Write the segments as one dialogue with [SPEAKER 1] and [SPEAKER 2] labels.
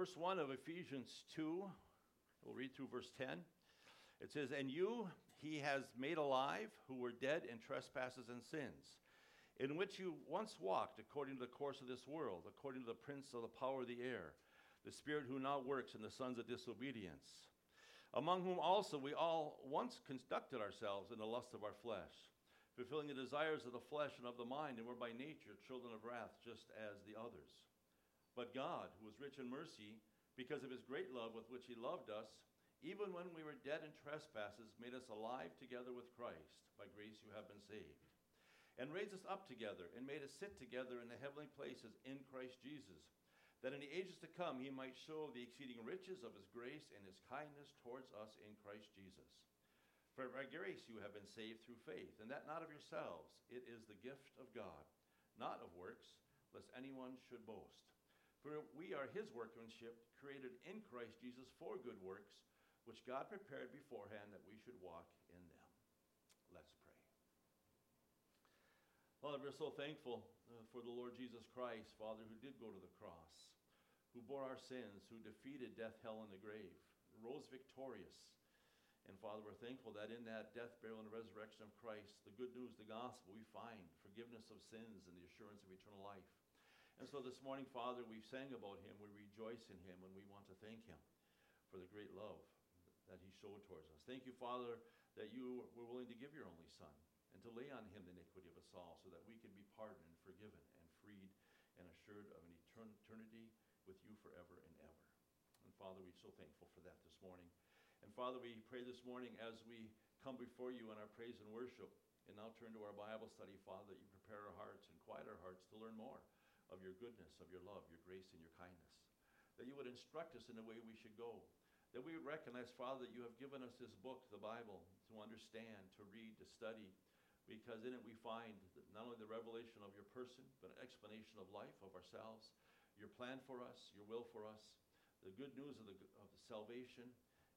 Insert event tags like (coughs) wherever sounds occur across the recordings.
[SPEAKER 1] Verse 1 of Ephesians 2, we'll read through verse 10. It says, And you he has made alive who were dead in trespasses and sins, in which you once walked according to the course of this world, according to the prince of the power of the air, the spirit who now works in the sons of disobedience, among whom also we all once conducted ourselves in the lust of our flesh, fulfilling the desires of the flesh and of the mind, and were by nature children of wrath, just as the others. But God, who is rich in mercy, because of his great love with which he loved us, even when we were dead in trespasses, made us alive together with Christ. By grace you have been saved. And raised us up together, and made us sit together in the heavenly places in Christ Jesus, that in the ages to come he might show the exceeding riches of his grace and his kindness towards us in Christ Jesus. For by grace you have been saved through faith, and that not of yourselves. It is the gift of God, not of works, lest anyone should boast. For we are his workmanship, created in Christ Jesus for good works, which God prepared beforehand that we should walk in them. Let's pray. Father, we're so thankful uh, for the Lord Jesus Christ, Father, who did go to the cross, who bore our sins, who defeated death, hell, and the grave, rose victorious. And Father, we're thankful that in that death, burial, and resurrection of Christ, the good news, the gospel, we find forgiveness of sins and the assurance of eternal life. And so this morning, Father, we sang about him, we rejoice in him, and we want to thank him for the great love that he showed towards us. Thank you, Father, that you were willing to give your only Son and to lay on him the iniquity of us all so that we could be pardoned and forgiven and freed and assured of an eternity with you forever and ever. And Father, we're so thankful for that this morning. And Father, we pray this morning as we come before you in our praise and worship and now turn to our Bible study, Father, that you prepare our hearts and quiet our hearts to learn more of your goodness, of your love, your grace, and your kindness. That you would instruct us in the way we should go. That we would recognize, Father, that you have given us this book, the Bible, to understand, to read, to study, because in it we find not only the revelation of your person, but an explanation of life, of ourselves, your plan for us, your will for us, the good news of the, of the salvation,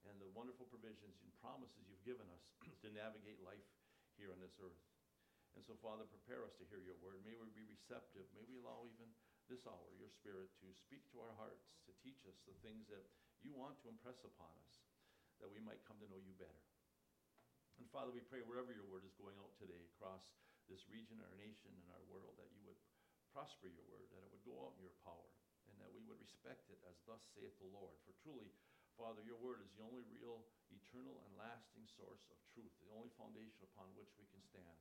[SPEAKER 1] and the wonderful provisions and promises you've given us (clears throat) to navigate life here on this earth. And so, Father, prepare us to hear your word. May we be receptive. May we allow even this hour your spirit to speak to our hearts, to teach us the things that you want to impress upon us, that we might come to know you better. And Father, we pray wherever your word is going out today across this region, our nation, and our world, that you would prosper your word, that it would go out in your power, and that we would respect it as thus saith the Lord. For truly, Father, your word is the only real, eternal, and lasting source of truth, the only foundation upon which we can stand.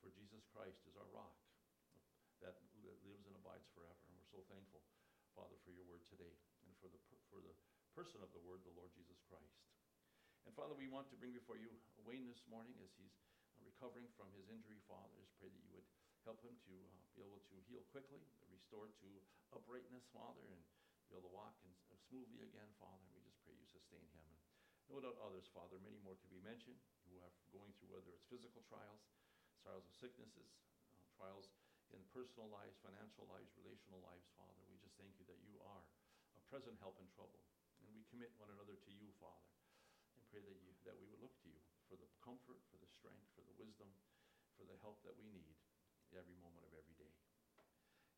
[SPEAKER 1] For Jesus Christ is our rock that lives and abides forever. And we're so thankful, Father, for your word today and for the, for the person of the word, the Lord Jesus Christ. And Father, we want to bring before you Wayne this morning as he's recovering from his injury, Father. Just pray that you would help him to uh, be able to heal quickly, restore to uprightness, Father, and be able to walk and, uh, smoothly again, Father. And we just pray you sustain him. And no doubt others, Father, many more could be mentioned who are going through whether it's physical trials, trials of sicknesses, uh, trials in personal lives, financial lives, relational lives, Father. We just thank you that you are a present help in trouble. And we commit one another to you, Father, and pray that, you, that we would look to you for the comfort, for the strength, for the wisdom, for the help that we need every moment of every day.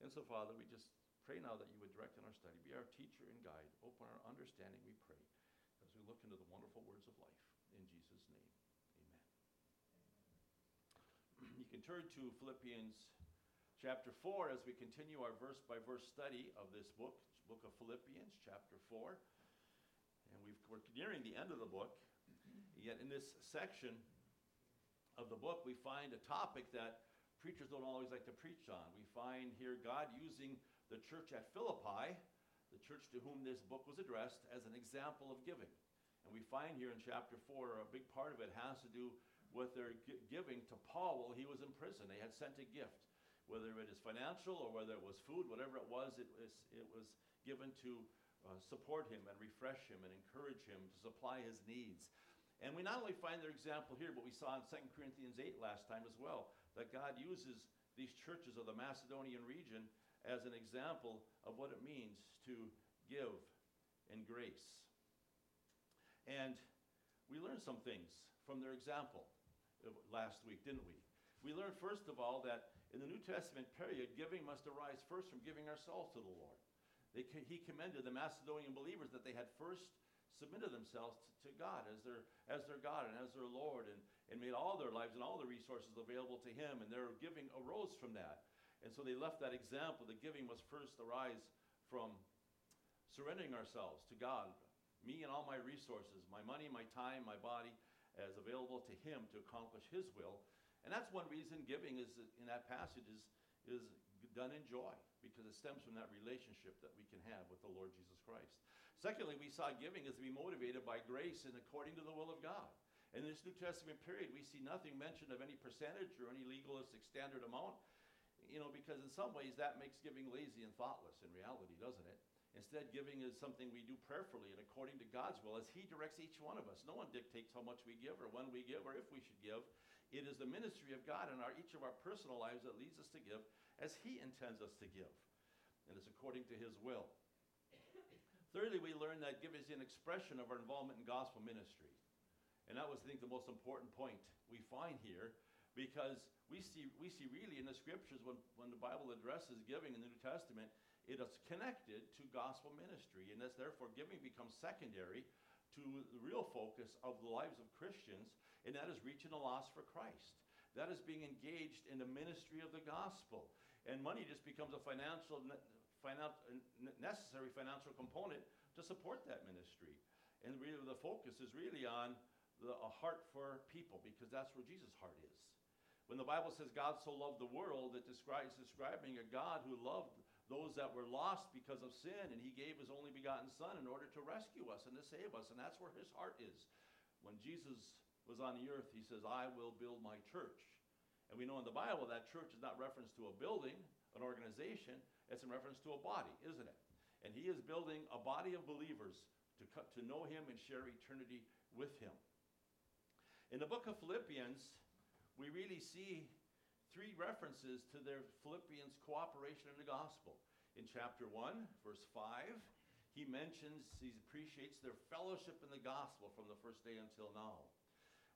[SPEAKER 1] And so, Father, we just pray now that you would direct in our study, be our teacher and guide, open our understanding, we pray, as we look into the wonderful words of life. In Jesus' name. You can turn to Philippians chapter 4 as we continue our verse by verse study of this book, book of Philippians, chapter 4. And we are nearing the end of the book. Yet in this section of the book, we find a topic that preachers don't always like to preach on. We find here God using the church at Philippi, the church to whom this book was addressed, as an example of giving. And we find here in chapter 4, a big part of it has to do with their giving to Paul while he was in prison. They had sent a gift, whether it is financial or whether it was food, whatever it was, it was, it was given to uh, support him and refresh him and encourage him to supply his needs. And we not only find their example here, but we saw in 2 Corinthians 8 last time as well, that God uses these churches of the Macedonian region as an example of what it means to give in grace. And we learn some things from their example last week, didn't we? We learned, first of all, that in the New Testament period, giving must arise first from giving ourselves to the Lord. They, he commended the Macedonian believers that they had first submitted themselves to, to God as their, as their God and as their Lord and, and made all their lives and all the resources available to Him, and their giving arose from that. And so they left that example. The giving must first arise from surrendering ourselves to God, me and all my resources, my money, my time, my body, as available to Him to accomplish His will. And that's one reason giving is in that passage is, is done in joy because it stems from that relationship that we can have with the Lord Jesus Christ. Secondly, we saw giving as to be motivated by grace and according to the will of God. In this New Testament period, we see nothing mentioned of any percentage or any legalistic standard amount, you know, because in some ways that makes giving lazy and thoughtless in reality, doesn't it? Instead, giving is something we do prayerfully and according to God's will as He directs each one of us. No one dictates how much we give or when we give or if we should give. It is the ministry of God in our, each of our personal lives that leads us to give as He intends us to give. And it's according to His will. Thirdly, we learn that give is an expression of our involvement in gospel ministry. And that was, I think, the most important point we find here because we see, we see really in the scriptures when, when the Bible addresses giving in the New Testament, it is connected to gospel ministry. And that's therefore giving becomes secondary to the real focus of the lives of Christians, and that is reaching the lost for Christ. That is being engaged in the ministry of the gospel. And money just becomes a financial necessary financial component to support that ministry. And really, the focus is really on the, a heart for people because that's where Jesus' heart is. When the Bible says God so loved the world, it describes describing a God who loved those that were lost because of sin, and he gave his only begotten Son in order to rescue us and to save us. And that's where his heart is. When Jesus was on the earth, he says, I will build my church. And we know in the Bible that church is not reference to a building, an organization, it's in reference to a body, isn't it? And he is building a body of believers to, to know him and share eternity with him. In the book of Philippians, we really see three references to their Philippians cooperation in the gospel. In chapter 1, verse 5, he mentions, he appreciates their fellowship in the gospel from the first day until now.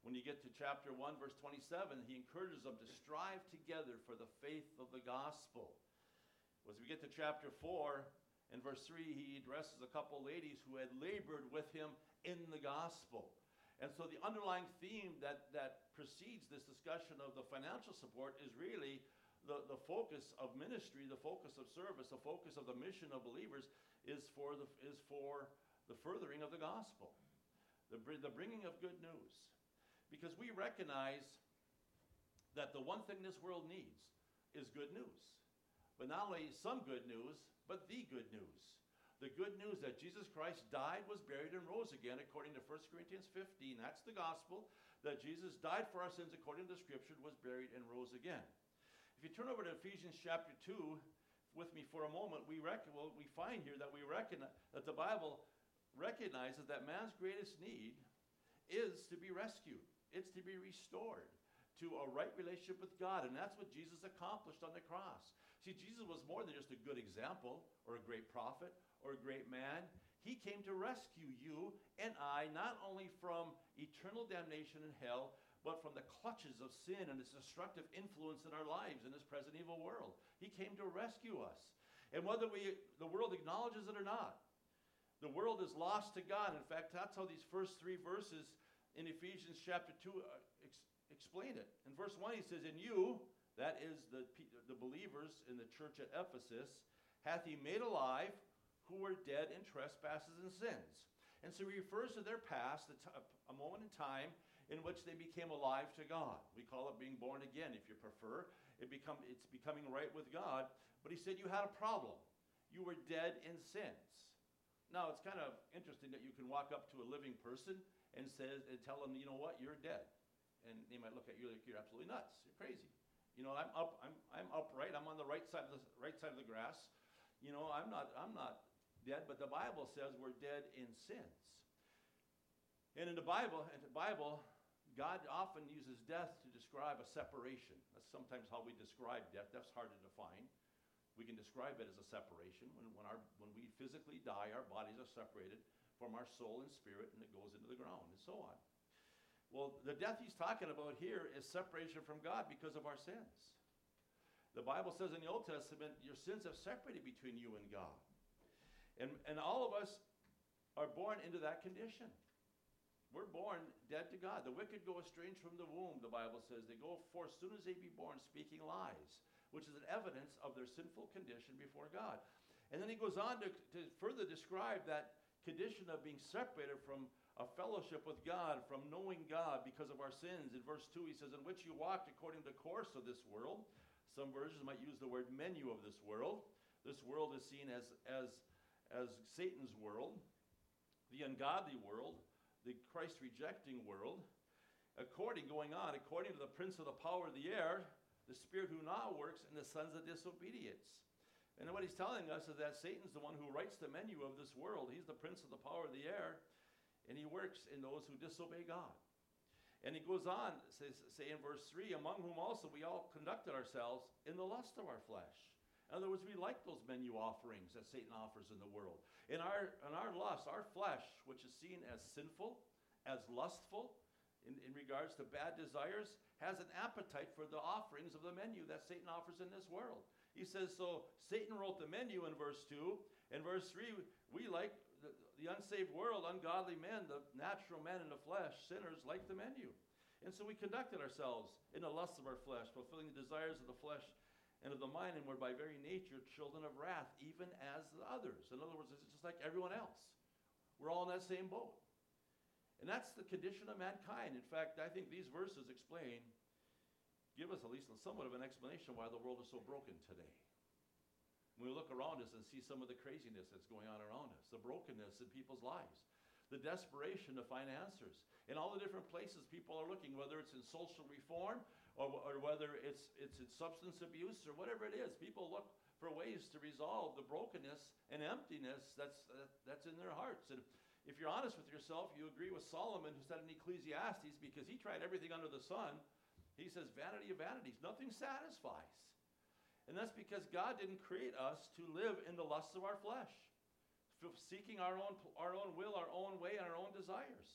[SPEAKER 1] When you get to chapter 1, verse 27, he encourages them to strive together for the faith of the gospel. As we get to chapter 4 and verse 3, he addresses a couple ladies who had labored with him in the gospel. And so the underlying theme that, that precedes this discussion of the financial support is really the, the focus of ministry, the focus of service, the focus of the mission of believers is for the, is for the furthering of the gospel, the, the bringing of good news. Because we recognize that the one thing this world needs is good news. But not only some good news, but the good news. The good news that Jesus Christ died, was buried, and rose again, according to 1 Corinthians 15. That's the gospel. That Jesus died for our sins according to the scripture, was buried, and rose again. If you turn over to Ephesians chapter 2 with me for a moment, we, well, we find here that we recognize that the Bible recognizes that man's greatest need is to be rescued. It's to be restored to a right relationship with God. And that's what Jesus accomplished on the cross. See, Jesus was more than just a good example or a great prophet or great man. He came to rescue you and I not only from eternal damnation in hell, but from the clutches of sin and its destructive influence in our lives in this present evil world. He came to rescue us. And whether we, the world acknowledges it or not, the world is lost to God. In fact, that's how these first three verses in Ephesians chapter 2 uh, ex- explain it. In verse 1, he says, In you, that is the, the believers in the church at Ephesus, hath he made alive who were dead in trespasses and sins. And so he refers to their past, a moment in time in which they became alive to God. We call it being born again, if you prefer. It become, it's becoming right with God. But he said you had a problem. You were dead in sins. Now, it's kind of interesting that you can walk up to a living person and, says, and tell them, you know what, you're dead. And they might look at you like you're absolutely nuts. You're crazy. You know, I'm up, I'm, I'm upright. I'm on the right side of the right side of the grass. You know, I'm not, I'm not dead, but the Bible says we're dead in sins. And in the Bible, in the Bible, God often uses death to describe a separation. That's sometimes how we describe death. Death's hard to define. We can describe it as a separation. When, when, our, when we physically die, our bodies are separated from our soul and spirit, and it goes into the ground, and so on. Well, the death he's talking about here is separation from God because of our sins. The Bible says in the Old Testament, your sins have separated between you and God. And, and all of us are born into that condition. We're born dead to God. The wicked go estranged from the womb, the Bible says. They go forth as soon as they be born speaking lies, which is an evidence of their sinful condition before God. And then he goes on to, to further describe that condition of being separated from a fellowship with God, from knowing God because of our sins. In verse 2, he says, In which you walked according to the course of this world. Some versions might use the word menu of this world. This world is seen as, as, as Satan's world, the ungodly world, the Christ rejecting world. According, going on, according to the prince of the power of the air, the spirit who now works in the sons of disobedience. And what he's telling us is that Satan's the one who writes the menu of this world. He's the prince of the power of the air, and he works in those who disobey God. And he goes on, says, say in verse 3, among whom also we all conducted ourselves in the lust of our flesh. In other words, we like those menu offerings that Satan offers in the world. In our, in our lust, our flesh, which is seen as sinful, as lustful, in, in regards to bad desires, has an appetite for the offerings of the menu that Satan offers in this world. He says, so Satan wrote the menu in verse 2. In verse 3, we like the, the unsaved world, ungodly men, the natural men in the flesh, sinners, like the menu. And so we conducted ourselves in the lusts of our flesh, fulfilling the desires of the flesh and of the mind, and were by very nature children of wrath, even as the others. In other words, it's just like everyone else. We're all in that same boat. And that's the condition of mankind. In fact, I think these verses explain, give us at least somewhat of an explanation why the world is so broken today. When we look around us and see some of the craziness that's going on around us, the brokenness in people's lives, the desperation to find answers, in all the different places people are looking, whether it's in social reform or, or whether it's, it's substance abuse or whatever it is. People look for ways to resolve the brokenness and emptiness that's, uh, that's in their hearts. And if you're honest with yourself, you agree with Solomon who said in Ecclesiastes, because he tried everything under the sun, he says, vanity of vanities, nothing satisfies. And that's because God didn't create us to live in the lusts of our flesh, seeking our own, our own will, our own way, and our own desires.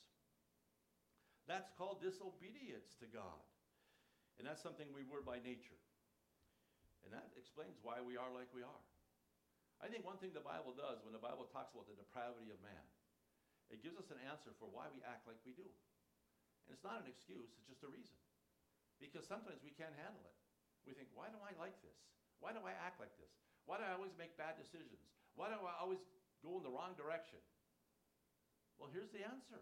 [SPEAKER 1] That's called disobedience to God. And that's something we were by nature. And that explains why we are like we are. I think one thing the Bible does when the Bible talks about the depravity of man, it gives us an answer for why we act like we do. And it's not an excuse, it's just a reason. Because sometimes we can't handle it. We think, why do I like this? Why do I act like this? Why do I always make bad decisions? Why do I always go in the wrong direction? Well, here's the answer.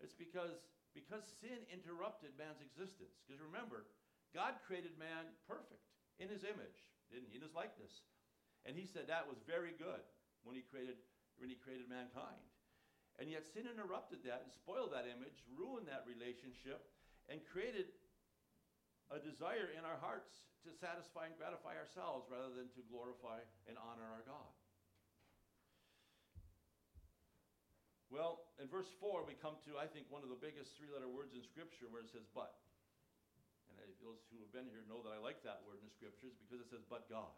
[SPEAKER 1] It's because because sin interrupted man's existence. Because remember, God created man perfect in his image, didn't he? In his likeness. And he said that was very good when he created when he created mankind. And yet sin interrupted that and spoiled that image, ruined that relationship, and created a desire in our hearts to satisfy and gratify ourselves rather than to glorify and honor our God. Well, in verse 4, we come to, I think, one of the biggest three letter words in Scripture where it says, but. And those who have been here know that I like that word in Scriptures because it says, but God,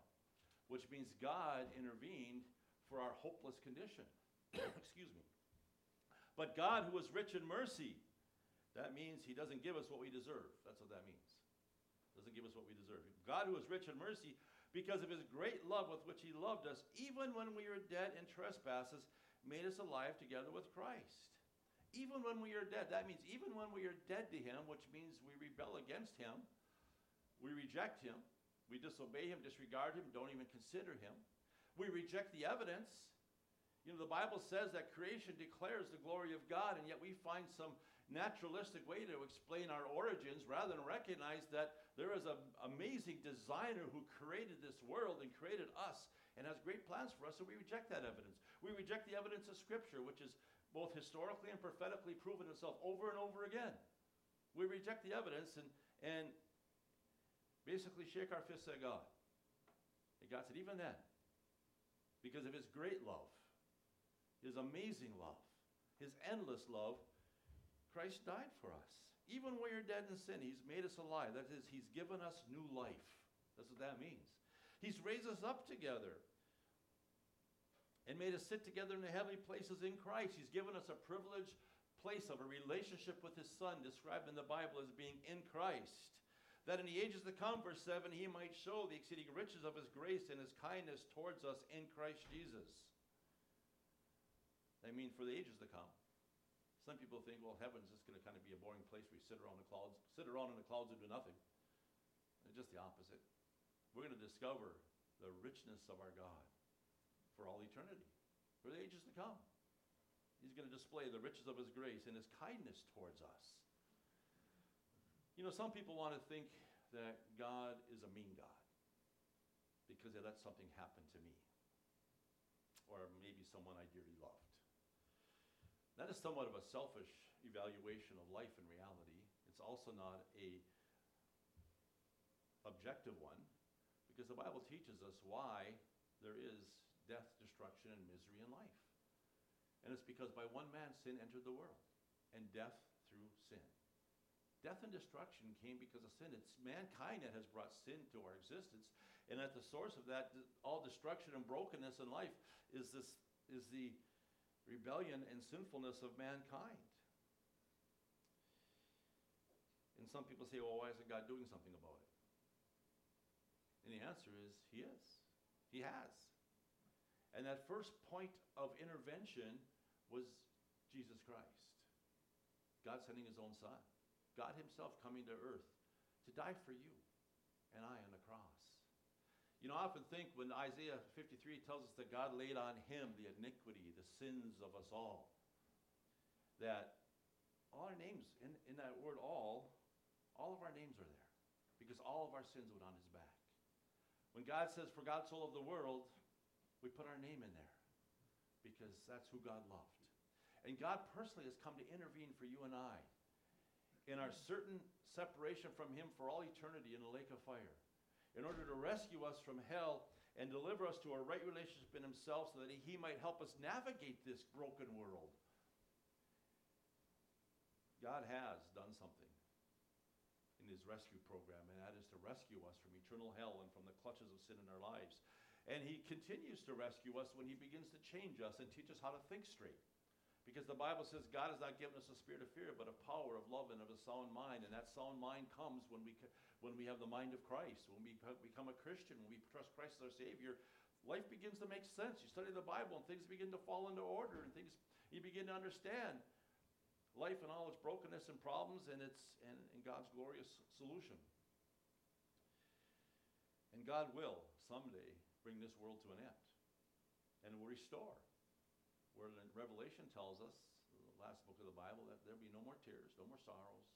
[SPEAKER 1] which means God intervened for our hopeless condition. (coughs) Excuse me. But God, who is rich in mercy, that means He doesn't give us what we deserve. That's what that means doesn't give us what we deserve. God, who is rich in mercy, because of his great love with which he loved us, even when we were dead in trespasses, made us alive together with Christ. Even when we are dead, that means even when we are dead to him, which means we rebel against him, we reject him, we disobey him, disregard him, don't even consider him. We reject the evidence. You know, the Bible says that creation declares the glory of God, and yet we find some naturalistic way to explain our origins rather than recognize that there is an amazing designer who created this world and created us and has great plans for us, and we reject that evidence. We reject the evidence of Scripture, which is both historically and prophetically proven itself over and over again. We reject the evidence and, and basically shake our fists at God. And God said, even then, because of his great love, his amazing love, his endless love, Christ died for us. Even when are dead in sin, He's made us alive. That is, He's given us new life. That's what that means. He's raised us up together and made us sit together in the heavenly places in Christ. He's given us a privileged place of a relationship with His Son, described in the Bible as being in Christ. That in the ages to come, verse 7, He might show the exceeding riches of His grace and His kindness towards us in Christ Jesus. I mean, for the ages to come. Some people think, well, heaven's just going to kind of be a boring place where you sit around the clouds, sit around in the clouds and do nothing. It's just the opposite. We're going to discover the richness of our God for all eternity, for the ages to come. He's going to display the riches of his grace and his kindness towards us. You know, some people want to think that God is a mean God because they let something happen to me or maybe someone I dearly loved. That is somewhat of a selfish evaluation of life and reality. It's also not a objective one because the Bible teaches us why there is death, destruction, and misery in life. And it's because by one man sin entered the world, and death through sin. Death and destruction came because of sin. It's mankind that has brought sin to our existence. And at the source of that, all destruction and brokenness in life is this is the rebellion and sinfulness of mankind. And some people say, well, why isn't God doing something about it? And the answer is, He is. He has. And that first point of intervention was Jesus Christ. God sending His own Son. God Himself coming to earth to die for you and I on the cross. You know, I often think when Isaiah 53 tells us that God laid on him the iniquity, the sins of us all, that all our names, in, in that word all, all of our names are there because all of our sins went on his back. When God says, For God so loved the world, we put our name in there because that's who God loved. And God personally has come to intervene for you and I in our certain separation from him for all eternity in the lake of fire in order to rescue us from hell and deliver us to a right relationship in himself so that he might help us navigate this broken world. God has done something in his rescue program, and that is to rescue us from eternal hell and from the clutches of sin in our lives. And he continues to rescue us when he begins to change us and teach us how to think straight. Because the Bible says God has not given us a spirit of fear, but a power of love and of a sound mind. And that sound mind comes when we, when we have the mind of Christ, when we become a Christian, when we trust Christ as our Savior. Life begins to make sense. You study the Bible and things begin to fall into order and things you begin to understand life and all its brokenness and problems and its and, and God's glorious solution. And God will someday bring this world to an end and will restore where Revelation tells us, the last book of the Bible, that there'll be no more tears, no more sorrows,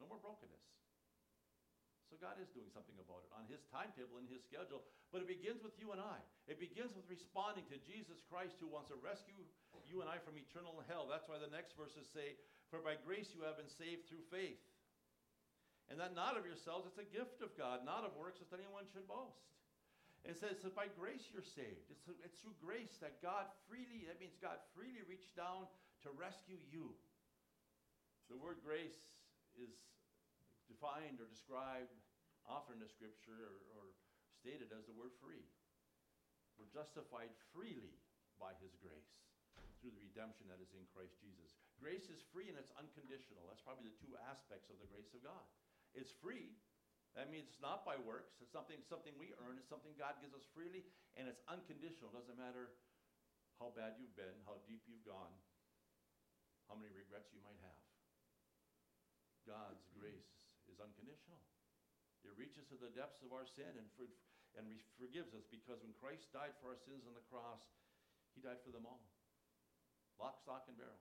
[SPEAKER 1] no more brokenness. So God is doing something about it on his timetable, and his schedule. But it begins with you and I. It begins with responding to Jesus Christ who wants to rescue you and I from eternal hell. That's why the next verses say, For by grace you have been saved through faith. And that not of yourselves, it's a gift of God, not of works, lest anyone should boast. And it says, so by grace you're saved. It's, it's through grace that God freely, that means God freely reached down to rescue you. The word grace is defined or described often in the scripture or, or stated as the word free. We're justified freely by his grace through the redemption that is in Christ Jesus. Grace is free and it's unconditional. That's probably the two aspects of the grace of God. It's free that means it's not by works. It's something, something we earn. It's something God gives us freely, and it's unconditional. It doesn't matter how bad you've been, how deep you've gone, how many regrets you might have. God's grace is unconditional. It reaches to the depths of our sin and, for, and forgives us because when Christ died for our sins on the cross, he died for them all. Lock, stock, and barrel.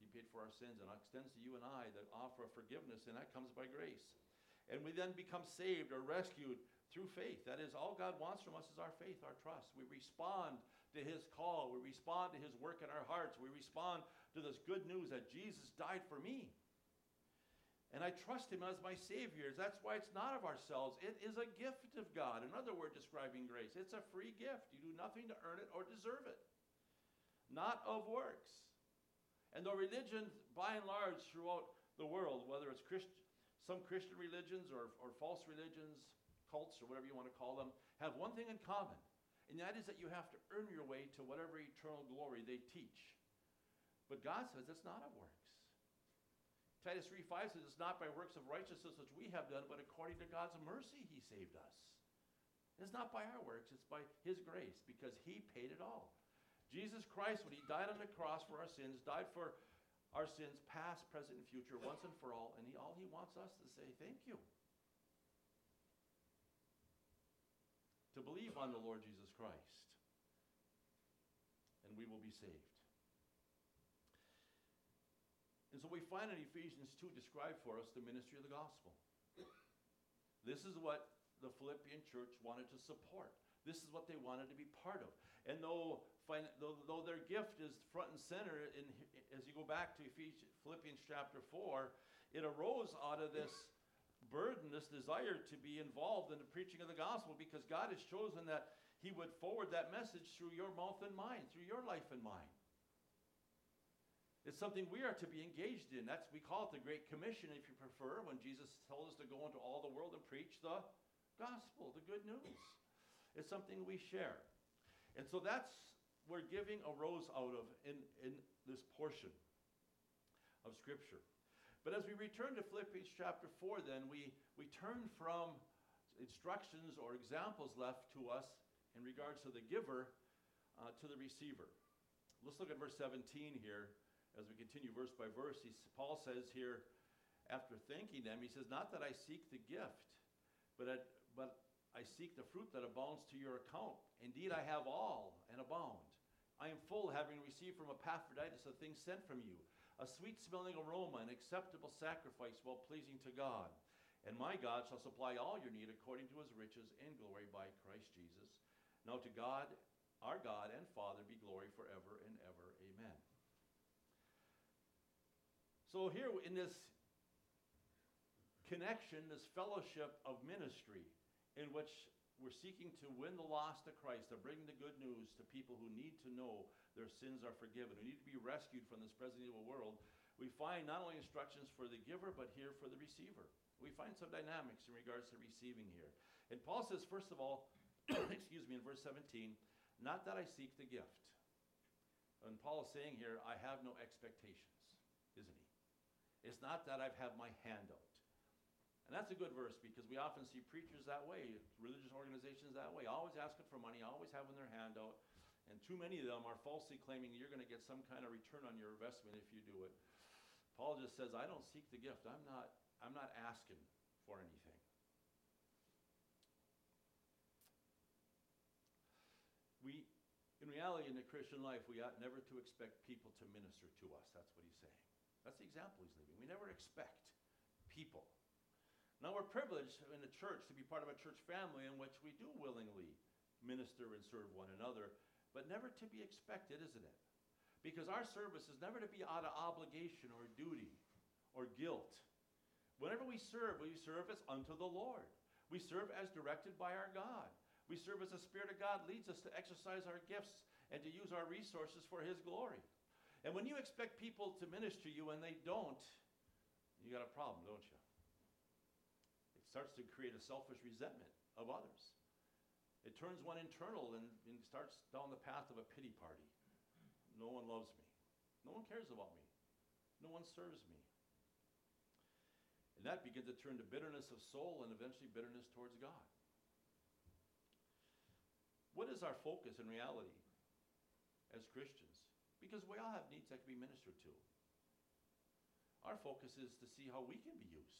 [SPEAKER 1] He paid for our sins and extends to you and I the offer of forgiveness, and that comes by grace. And we then become saved or rescued through faith. That is, all God wants from us is our faith, our trust. We respond to his call. We respond to his work in our hearts. We respond to this good news that Jesus died for me. And I trust him as my Savior. That's why it's not of ourselves. It is a gift of God. Another word describing grace. It's a free gift. You do nothing to earn it or deserve it. Not of works. And though religion, by and large, throughout the world, whether it's Christian, some Christian religions or, or false religions, cults, or whatever you want to call them, have one thing in common, and that is that you have to earn your way to whatever eternal glory they teach. But God says it's not of works. Titus 3.5 says it's not by works of righteousness which we have done, but according to God's mercy he saved us. It's not by our works, it's by his grace, because he paid it all. Jesus Christ, when he died on the cross for our sins, died for our sins, past, present, and future, once and for all, and he, all he wants us to say, thank you. To believe on the Lord Jesus Christ, and we will be saved. And so we find in Ephesians 2 described for us the ministry of the gospel. This is what the Philippian church wanted to support. This is what they wanted to be part of. And though, though, though their gift is front and center, in, as you go back to Philippians chapter 4, it arose out of this burden, this desire to be involved in the preaching of the gospel because God has chosen that He would forward that message through your mouth and mind, through your life and mind. It's something we are to be engaged in. That's we call it the Great Commission, if you prefer, when Jesus told us to go into all the world and preach the gospel, the good news. It's something we share. And so that's where giving arose out of in, in this portion of Scripture. But as we return to Philippians chapter 4, then we, we turn from instructions or examples left to us in regards to the giver uh, to the receiver. Let's look at verse 17 here as we continue verse by verse, he, Paul says here, after thanking them, he says, Not that I seek the gift, but, I, but I seek the fruit that abounds to your account. Indeed, I have all and abound. I am full, having received from Epaphroditus the things sent from you, a sweet smelling aroma, an acceptable sacrifice, well pleasing to God. And my God shall supply all your need according to his riches in glory by Christ Jesus. Now to God, our God and Father, be glory forever and ever. So, here in this connection, this fellowship of ministry, in which we're seeking to win the lost to Christ, to bring the good news to people who need to know their sins are forgiven, who need to be rescued from this present evil world, we find not only instructions for the giver, but here for the receiver. We find some dynamics in regards to receiving here. And Paul says, first of all, (clears throat) excuse me, in verse 17, not that I seek the gift. And Paul is saying here, I have no expectations, isn't he? It's not that I've had my hand out. And that's a good verse because we often see preachers that way, religious organizations that way, always asking for money, always having their hand out. And too many of them are falsely claiming you're going to get some kind of return on your investment if you do it. Paul just says, I don't seek the gift. I'm not, I'm not asking for anything. We, in reality, in the Christian life, we ought never to expect people to minister to us. That's what he's saying. That's the example he's leaving. We never expect people. Now, we're privileged in the church to be part of a church family in which we do willingly minister and serve one another, but never to be expected, isn't it? Because our service is never to be out of obligation or duty or guilt. Whenever we serve, we serve as unto the Lord. We serve as directed by our God. We serve as the Spirit of God leads us to exercise our gifts and to use our resources for His glory. And when you expect people to minister you and they don't, you got a problem, don't you? It starts to create a selfish resentment of others. It turns one internal and, and starts down the path of a pity party. No one loves me. No one cares about me. No one serves me. And that begins to turn to bitterness of soul and eventually bitterness towards God. What is our focus in reality as Christians? Because we all have needs that can be ministered to. Our focus is to see how we can be used.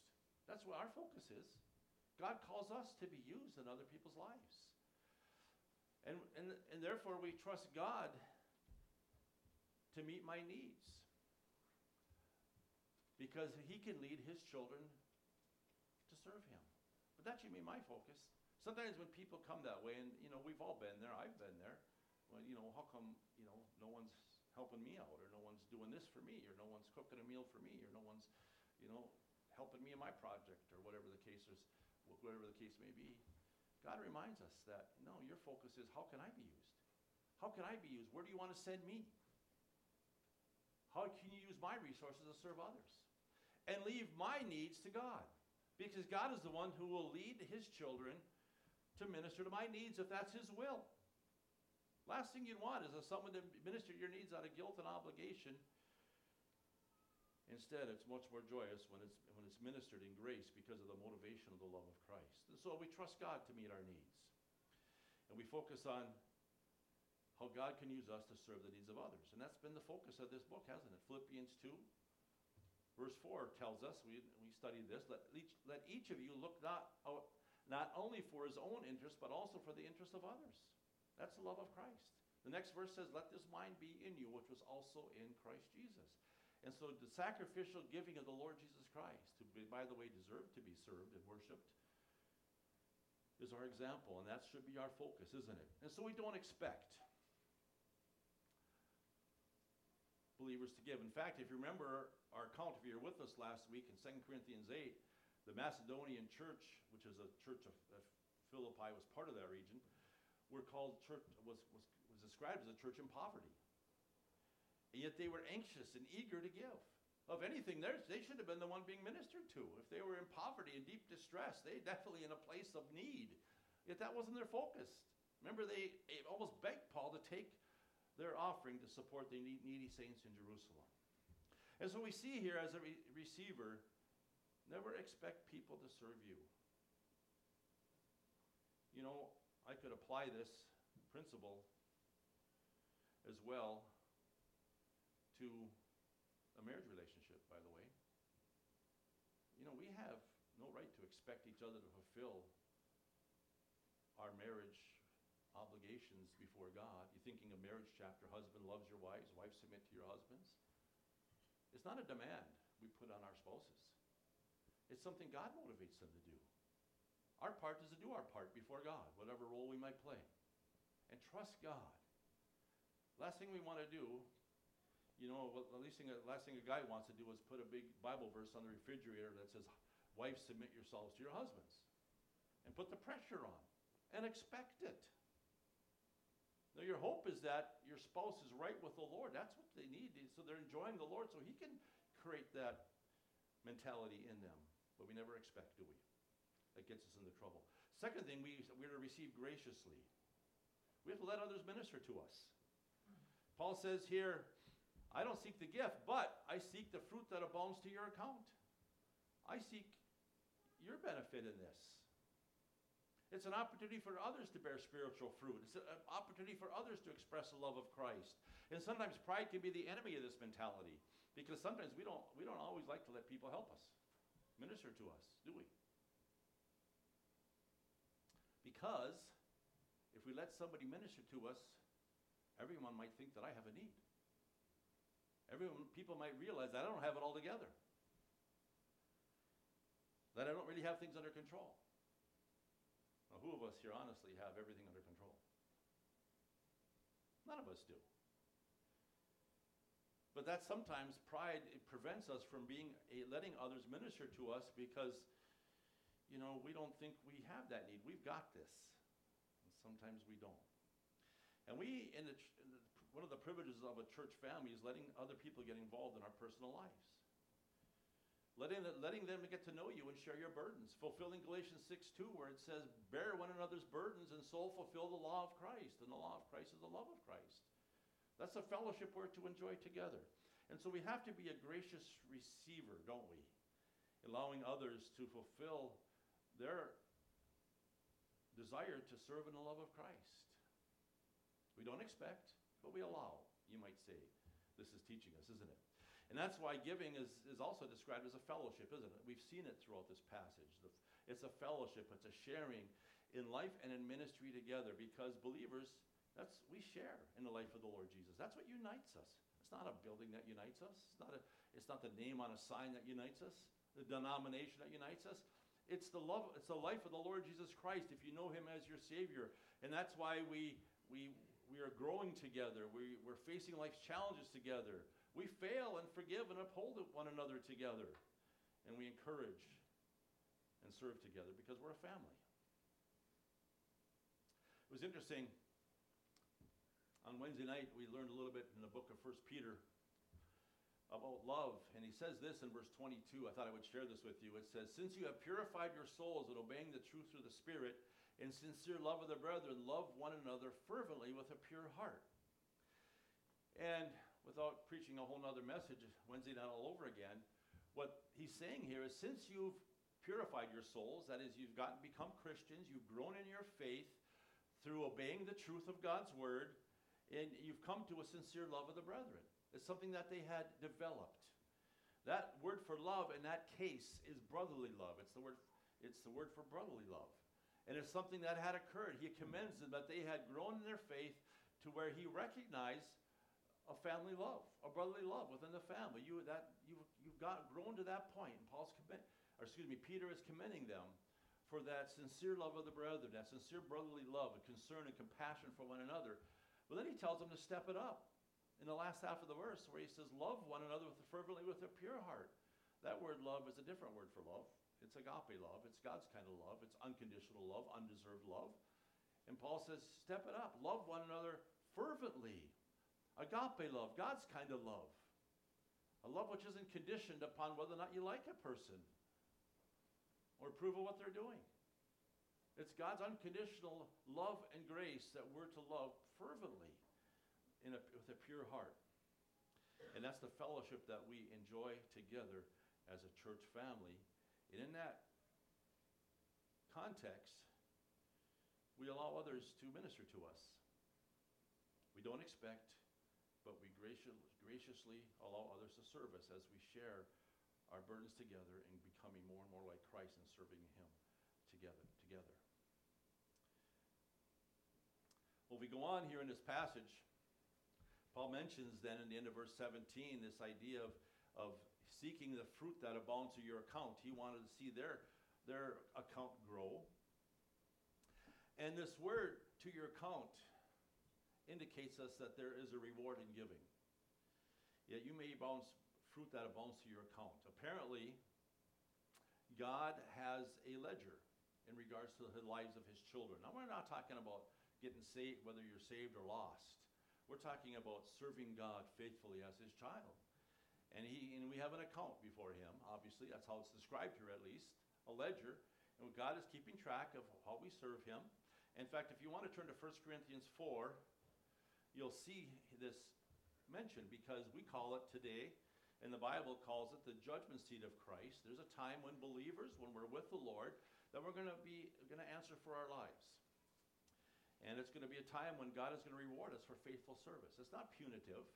[SPEAKER 1] That's what our focus is. God calls us to be used in other people's lives. And, and, and therefore, we trust God to meet my needs. Because He can lead His children to serve Him. But that should be my focus. Sometimes when people come that way, and you know, we've all been there, I've been there. Well, you know, how come, you know, no one's helping me out, or no one's doing this for me, or no one's cooking a meal for me, or no one's, you know, helping me in my project, or whatever the case is, whatever the case may be. God reminds us that no, your focus is how can I be used? How can I be used? Where do you want to send me? How can you use my resources to serve others? And leave my needs to God. Because God is the one who will lead his children to minister to my needs if that's his will. Last thing you'd want is a someone to minister your needs out of guilt and obligation. Instead, it's much more joyous when it's, when it's ministered in grace because of the motivation of the love of Christ. And so we trust God to meet our needs. And we focus on how God can use us to serve the needs of others. And that's been the focus of this book, hasn't it? Philippians 2, verse 4 tells us, we, we studied this, let each, let each of you look not, out, not only for his own interest, but also for the interest of others. That's the love of Christ. The next verse says, Let this mind be in you, which was also in Christ Jesus. And so the sacrificial giving of the Lord Jesus Christ, who, by the way, deserved to be served and worshiped, is our example. And that should be our focus, isn't it? And so we don't expect believers to give. In fact, if you remember our account, if you were with us last week in 2 Corinthians 8, the Macedonian church, which is a church of, of Philippi, was part of that region, were called church was, was, was described as a church in poverty. And yet they were anxious and eager to give. Of anything, they should have been the one being ministered to. If they were in poverty and deep distress, they definitely in a place of need. Yet that wasn't their focus. Remember, they almost begged Paul to take their offering to support the needy saints in Jerusalem. And so we see here as a re- receiver, never expect people to serve you. You know, I could apply this principle as well to a marriage relationship, by the way. You know, we have no right to expect each other to fulfill our marriage obligations before God. You're thinking of marriage chapter, husband loves your wives, wives submit to your husbands. It's not a demand we put on our spouses. It's something God motivates them to do. Our part is to do our part before God, whatever role we might play. And trust God. Last thing we want to do, you know, the least thing, last thing a guy wants to do is put a big Bible verse on the refrigerator that says, Wives, submit yourselves to your husbands. And put the pressure on. And expect it. Now, your hope is that your spouse is right with the Lord. That's what they need. So they're enjoying the Lord, so He can create that mentality in them. But we never expect, do we? That gets us into trouble. Second thing, we, we're to receive graciously. We have to let others minister to us. Paul says here, I don't seek the gift, but I seek the fruit that abounds to your account. I seek your benefit in this. It's an opportunity for others to bear spiritual fruit. It's an opportunity for others to express the love of Christ. And sometimes pride can be the enemy of this mentality because sometimes we don't, we don't always like to let people help us, minister to us, do we? Because if we let somebody minister to us, everyone might think that I have a need. Everyone, people might realize that I don't have it all together. That I don't really have things under control. Now, who of us here honestly have everything under control? None of us do. But that sometimes pride it prevents us from being a, letting others minister to us because you know, we don't think we have that need. We've got this. And sometimes we don't. And we, in, the, in the, one of the privileges of a church family is letting other people get involved in our personal lives. Letting, letting them get to know you and share your burdens. Fulfilling Galatians 6 2, where it says, Bear one another's burdens and so fulfill the law of Christ. And the law of Christ is the love of Christ. That's a fellowship we're to enjoy together. And so we have to be a gracious receiver, don't we? Allowing others to fulfill their desire to serve in the love of Christ. We don't expect, but we allow, you might say. This is teaching us, isn't it? And that's why giving is, is also described as a fellowship, isn't it? We've seen it throughout this passage. It's a fellowship, it's a sharing in life and in ministry together because believers, that's we share in the life of the Lord Jesus. That's what unites us. It's not a building that unites us. It's not, a, it's not the name on a sign that unites us, the denomination that unites us. It's the love, it's the life of the Lord Jesus Christ if you know him as your Savior. And that's why we we we are growing together. We, we're facing life's challenges together. We fail and forgive and uphold one another together. And we encourage and serve together because we're a family. It was interesting. On Wednesday night, we learned a little bit in the book of First Peter about love. And he says this in verse 22. I thought I would share this with you. It says, Since you have purified your souls in obeying the truth through the Spirit, in sincere love of the brethren, love one another fervently with a pure heart. And without preaching a whole nother message Wednesday night all over again, what he's saying here is since you've purified your souls, that is, you've gotten become Christians, you've grown in your faith through obeying the truth of God's word, and you've come to a sincere love of the brethren. It's something that they had developed. That word for love in that case is brotherly love. It's the word, it's the word for brotherly love. And it's something that had occurred. He commends them that they had grown in their faith to where he recognized a family love, a brotherly love within the family. You that you you've got grown to that point. And Paul's commit, or excuse me, Peter is commending them for that sincere love of the brethren, that sincere brotherly love, and concern and compassion for one another. But then he tells them to step it up in the last half of the verse where he says, Love one another with fervently with a pure heart. That word love is a different word for love. It's agape love. It's God's kind of love. It's unconditional love, undeserved love. And Paul says, Step it up. Love one another fervently. Agape love, God's kind of love. A love which isn't conditioned upon whether or not you like a person or approve of what they're doing. It's God's unconditional love and grace that we're to love fervently in a, with a pure heart. And that's the fellowship that we enjoy together as a church family. And in that context, we allow others to minister to us. We don't expect, but we graciously allow others to serve us as we share our burdens together and becoming more and more like Christ and serving Him together. Together. Well, we go on here in this passage. Paul mentions then in the end of verse 17 this idea of, of seeking the fruit that abounds to your account. He wanted to see their, their account grow. And this word, to your account, indicates us that there is a reward in giving. Yet you may bounce fruit that abounds to your account. Apparently, God has a ledger in regards to the lives of his children. Now, we're not talking about getting saved, whether you're saved or lost. We're talking about serving God faithfully as his child. And, he, and we have an account before him, obviously. That's how it's described here, at least a ledger. And God is keeping track of how we serve him. In fact, if you want to turn to 1 Corinthians 4, you'll see this mentioned because we call it today, and the Bible calls it the judgment seat of Christ. There's a time when believers, when we're with the Lord, that we're going to be going to answer for our lives. And it's going to be a time when God is going to reward us for faithful service. It's not punitive,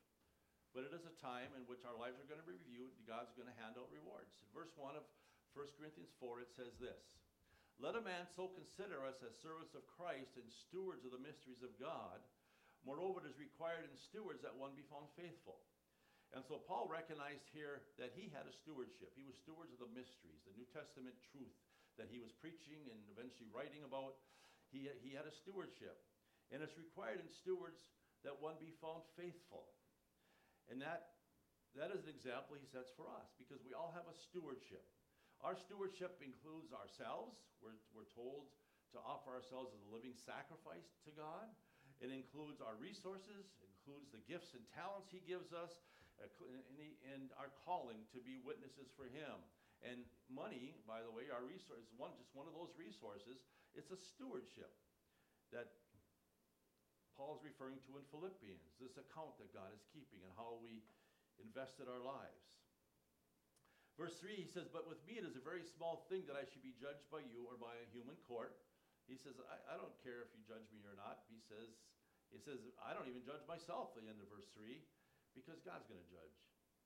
[SPEAKER 1] but it is a time in which our lives are going to be reviewed. God's going to hand out rewards. In verse 1 of 1 Corinthians 4, it says this Let a man so consider us as servants of Christ and stewards of the mysteries of God. Moreover, it is required in stewards that one be found faithful. And so Paul recognized here that he had a stewardship. He was stewards of the mysteries, the New Testament truth that he was preaching and eventually writing about. He, he had a stewardship. And it's required in stewards that one be found faithful. And that, that is an example he sets for us because we all have a stewardship. Our stewardship includes ourselves. We're, we're told to offer ourselves as a living sacrifice to God. It includes our resources, includes the gifts and talents he gives us, uh, and our calling to be witnesses for him. And money, by the way, our resource is one just one of those resources. It's a stewardship that Paul is referring to in Philippians, this account that God is keeping and how we invested our lives. Verse 3, he says, But with me it is a very small thing that I should be judged by you or by a human court. He says, I, I don't care if you judge me or not. He says, he says, I don't even judge myself, at the end of verse 3, because God's going to judge.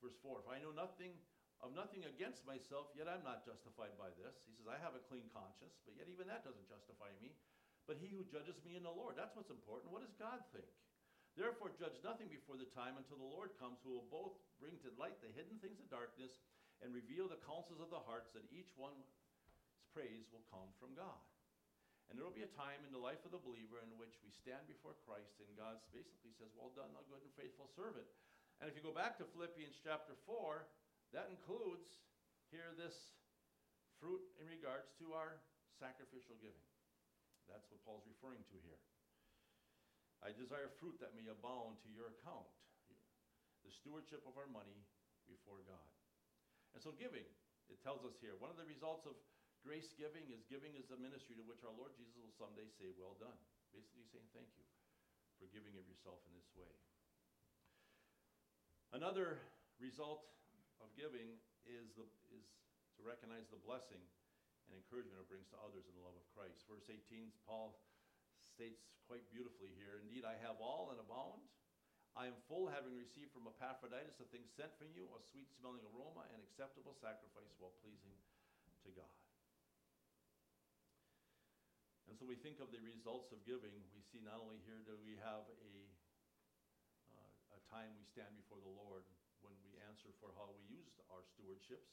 [SPEAKER 1] Verse 4, if I know nothing of nothing against myself, yet I'm not justified by this. He says, I have a clean conscience, but yet even that doesn't justify me. But he who judges me in the Lord, that's what's important. What does God think? Therefore, judge nothing before the time until the Lord comes, who will both bring to light the hidden things of darkness and reveal the counsels of the hearts, that each one's praise will come from God. And there will be a time in the life of the believer in which we stand before Christ and God basically says, Well done, thou good and faithful servant. And if you go back to Philippians chapter 4, that includes here this fruit in regards to our sacrificial giving. That's what Paul's referring to here. I desire fruit that may abound to your account, the stewardship of our money before God. And so, giving, it tells us here, one of the results of grace giving is giving is a ministry to which our Lord Jesus will someday say, Well done. Basically, saying thank you for giving of yourself in this way. Another result of giving is, the, is to recognize the blessing and encouragement it brings to others in the love of Christ. Verse 18, Paul states quite beautifully here Indeed, I have all and abound. I am full, having received from Epaphroditus the things sent from you, a sweet smelling aroma and acceptable sacrifice, well pleasing to God. And so we think of the results of giving. We see not only here do we have a, uh, a time we stand before the Lord answer for how we used our stewardships.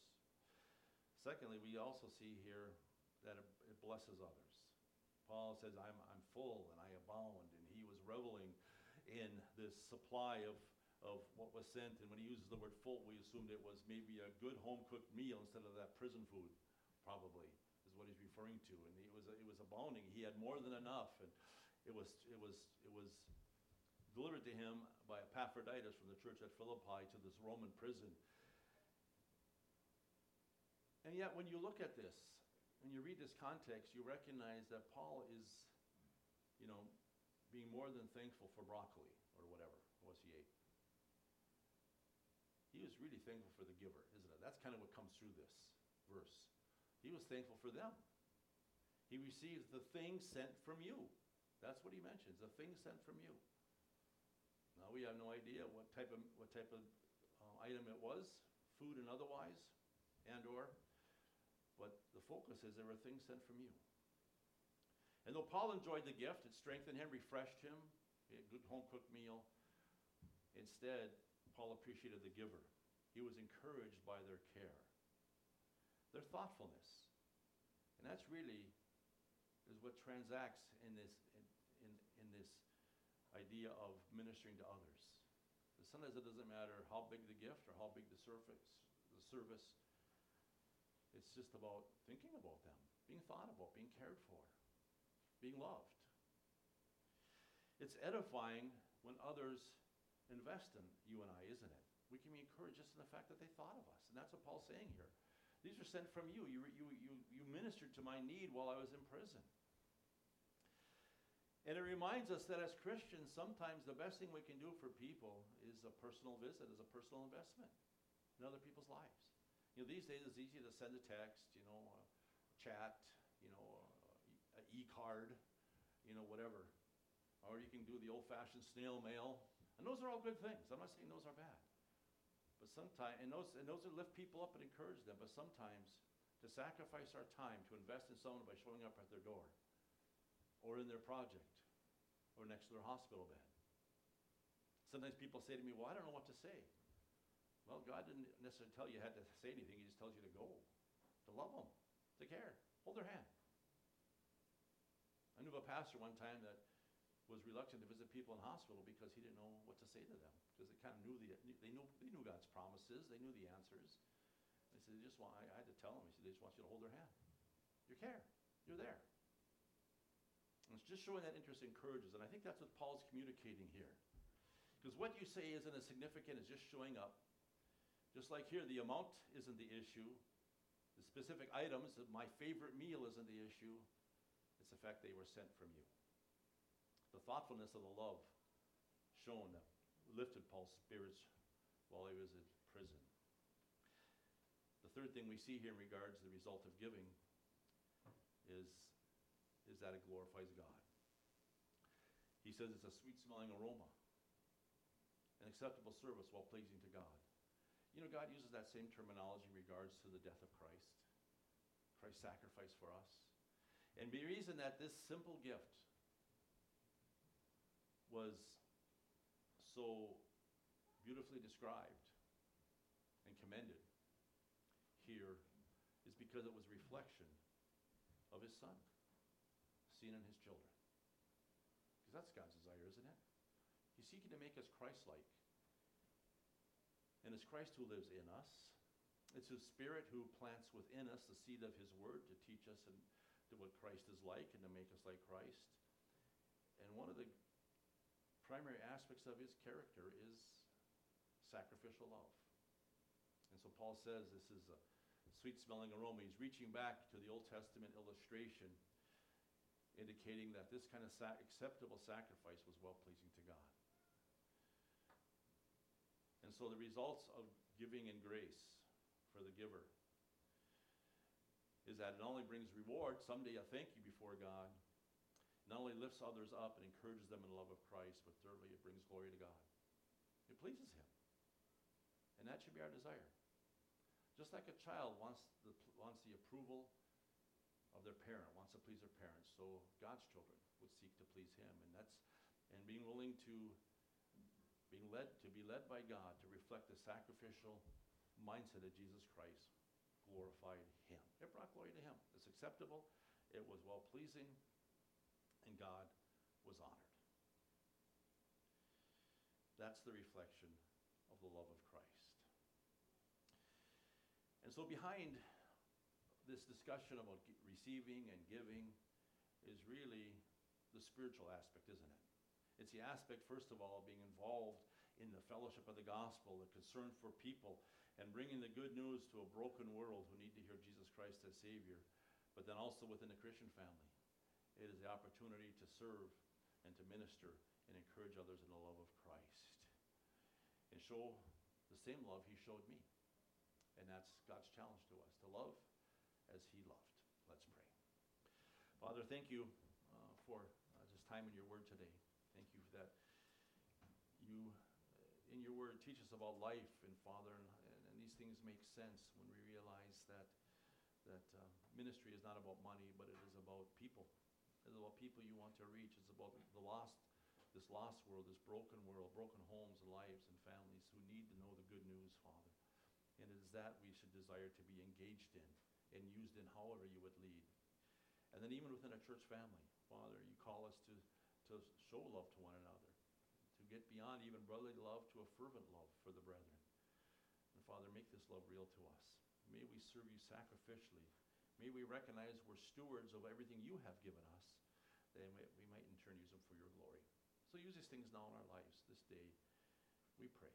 [SPEAKER 1] Secondly, we also see here that it, blesses others. Paul says, I'm, I'm full and I abound. And he was reveling in this supply of, of what was sent. And when he uses the word full, we assumed it was maybe a good home cooked meal instead of that prison food, probably is what he's referring to. And it was, it was abounding. He had more than enough. And it was, it was, it was delivered to him by Epaphroditus from the church at Philippi to this Roman prison. And yet, when you look at this, when you read this context, you recognize that Paul is, you know, being more than thankful for broccoli or whatever was he ate. He was really thankful for the giver, isn't it? That's kind of what comes through this verse. He was thankful for them. He received the things sent from you. That's what he mentions, the things sent from you. Now we have no idea what type of what type of uh, item it was, food and otherwise, and or. But the focus is there were things sent from you. And though Paul enjoyed the gift, it strengthened him, refreshed him, he had a good home cooked meal. Instead, Paul appreciated the giver. He was encouraged by their care their thoughtfulness. And that's really is what transacts in this in, in, in this idea of ministering to others. sometimes it doesn't matter how big the gift or how big the service the service. It's just about thinking about them, being thought about, being cared for, being loved. It's edifying when others invest in you and I, isn't it? We can be encouraged just in the fact that they thought of us. And that's what Paul's saying here. These are sent from you. You, you, you, you ministered to my need while I was in prison. And it reminds us that as Christians, sometimes the best thing we can do for people is a personal visit, is a personal investment in other people's lives. You know, these days it's easy to send a text, you know, chat, you know, an e-card, you know, whatever. Or you can do the old-fashioned snail mail. And those are all good things. I'm not saying those are bad. But sometimes, and those, and those are lift people up and encourage them, but sometimes to sacrifice our time to invest in someone by showing up at their door or in their project or next to their hospital bed. Sometimes people say to me, Well, I don't know what to say. Well, God didn't necessarily tell you you had to say anything, He just tells you to go, to love them, to care, hold their hand. I knew of a pastor one time that was reluctant to visit people in hospital because he didn't know what to say to them because they kind of knew the they knew they knew God's promises they knew the answers. They said they just want I, I had to tell them. He said they just want you to hold their hand. You care. You're there. Just showing that interest encourages, and I think that's what Paul's communicating here. Because what you say isn't as significant as just showing up. Just like here, the amount isn't the issue. The specific items, my favorite meal isn't the issue. It's the fact they were sent from you the thoughtfulness of the love shown lifted Paul's spirits while he was in prison. The third thing we see here in regards to the result of giving is, is that it glorifies God. He says it's a sweet smelling aroma, an acceptable service while pleasing to God. You know, God uses that same terminology in regards to the death of Christ, Christ's sacrifice for us. And the reason that this simple gift was so beautifully described and commended here is because it was reflection of his son seen in his children. Because that's God's desire, isn't it? He's seeking to make us Christ-like. And it's Christ who lives in us. It's his spirit who plants within us the seed of his word to teach us and to what Christ is like and to make us like Christ. And one of the primary aspects of his character is sacrificial love. And so Paul says this is a sweet smelling aroma. He's reaching back to the Old Testament illustration, indicating that this kind of sa- acceptable sacrifice was well pleasing to God. And so the results of giving in grace for the giver is that it only brings reward, someday a thank you before God, not only lifts others up and encourages them in the love of Christ, but thirdly, it brings glory to God. It pleases Him. And that should be our desire. Just like a child wants the, wants the approval of their parent, wants to please their parents, so God's children would seek to please Him. And that's and being willing to being led to be led by God to reflect the sacrificial mindset of Jesus Christ glorified him. It brought glory to him. It's acceptable, it was well pleasing, and God was honored. That's the reflection of the love of Christ. And so behind this discussion about receiving and giving is really the spiritual aspect, isn't it? It's the aspect, first of all, of being involved in the fellowship of the gospel, the concern for people, and bringing the good news to a broken world who need to hear Jesus Christ as Savior, but then also within the Christian family. It is the opportunity to serve and to minister and encourage others in the love of Christ and show the same love He showed me. And that's God's challenge to us to love as He loved. Let's pray. Father, thank you uh, for uh, this time in your word today. Thank you for that you, uh, in your word, teach us about life and Father, and, and, these things make sense when we realize that that uh, ministry is not about money, but it is about people. It's about people you want to reach. It's about the lost, this lost world, this broken world, broken homes and lives and families who need to know the good news, Father. And it is that we should desire to be engaged in and used in however you would lead. And then even within a church family, Father, you call us to to show love to one another, to get beyond even brotherly love to a fervent love for the brethren. And Father, make this love real to us. May we serve you sacrificially. May we recognize we're stewards of everything you have given us, that we might in turn use them for your glory. So use these things now in our lives this day, we pray.